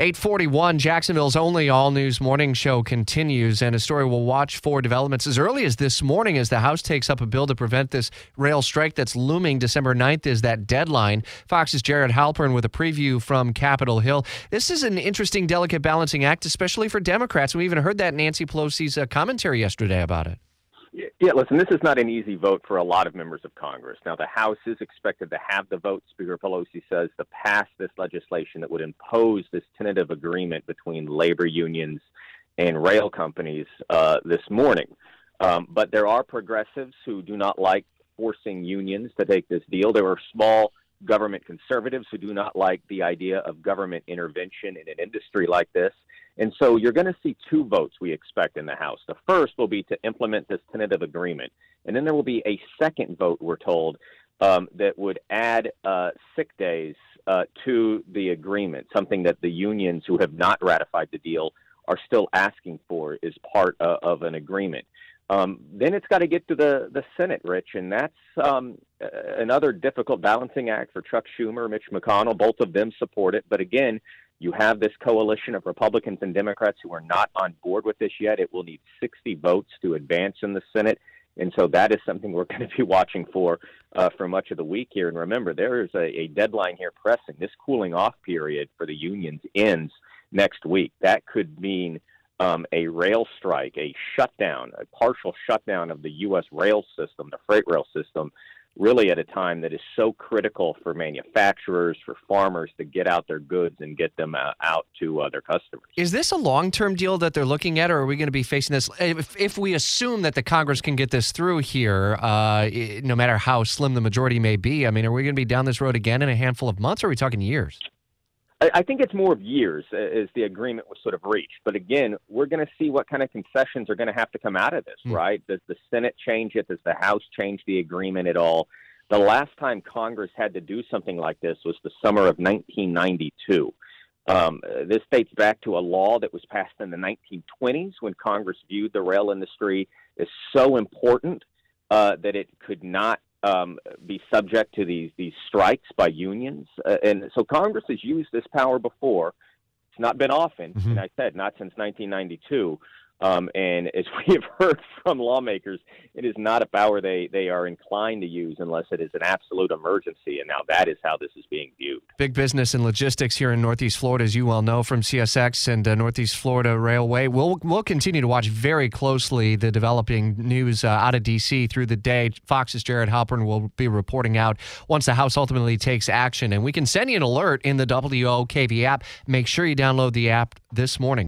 841, Jacksonville's only all news morning show continues, and a story we'll watch for developments as early as this morning as the House takes up a bill to prevent this rail strike that's looming. December 9th is that deadline. Fox's Jared Halpern with a preview from Capitol Hill. This is an interesting, delicate balancing act, especially for Democrats. We even heard that Nancy Pelosi's uh, commentary yesterday about it. Yeah, listen, this is not an easy vote for a lot of members of Congress. Now, the House is expected to have the vote, Speaker Pelosi says, to pass this legislation that would impose this tentative agreement between labor unions and rail companies uh, this morning. Um, but there are progressives who do not like forcing unions to take this deal. There are small government conservatives who do not like the idea of government intervention in an industry like this. And so you're going to see two votes we expect in the House. The first will be to implement this tentative agreement. And then there will be a second vote, we're told, um, that would add uh, sick days uh, to the agreement, something that the unions who have not ratified the deal are still asking for is part uh, of an agreement. Um, then it's got to get to the, the Senate, Rich, and that's um, another difficult balancing act for Chuck Schumer, Mitch McConnell. Both of them support it. But again, you have this coalition of Republicans and Democrats who are not on board with this yet. It will need 60 votes to advance in the Senate. And so that is something we're going to be watching for uh, for much of the week here. And remember, there is a, a deadline here pressing. This cooling off period for the unions ends next week. That could mean um, a rail strike, a shutdown, a partial shutdown of the U.S. rail system, the freight rail system, really at a time that is so critical for manufacturers, for farmers to get out their goods and get them uh, out to uh, their customers. Is this a long term deal that they're looking at, or are we going to be facing this? If, if we assume that the Congress can get this through here, uh, no matter how slim the majority may be, I mean, are we going to be down this road again in a handful of months, or are we talking years? I think it's more of years as the agreement was sort of reached. But again, we're going to see what kind of concessions are going to have to come out of this, mm. right? Does the Senate change it? Does the House change the agreement at all? The last time Congress had to do something like this was the summer of 1992. Um, this dates back to a law that was passed in the 1920s when Congress viewed the rail industry as so important uh, that it could not um, be subject to these these strikes by unions. Uh, and so Congress has used this power before. It's not been often, mm-hmm. and I said not since 1992. Um, and as we have heard from lawmakers, it is not a power they, they are inclined to use unless it is an absolute emergency. And now that is how this is being viewed. Big business and logistics here in Northeast Florida, as you well know from CSX and uh, Northeast Florida Railway. We'll, we'll continue to watch very closely the developing news uh, out of D.C. through the day. Fox's Jared Halpern will be reporting out once the House ultimately takes action. And we can send you an alert in the WOKV app. Make sure you download the app this morning.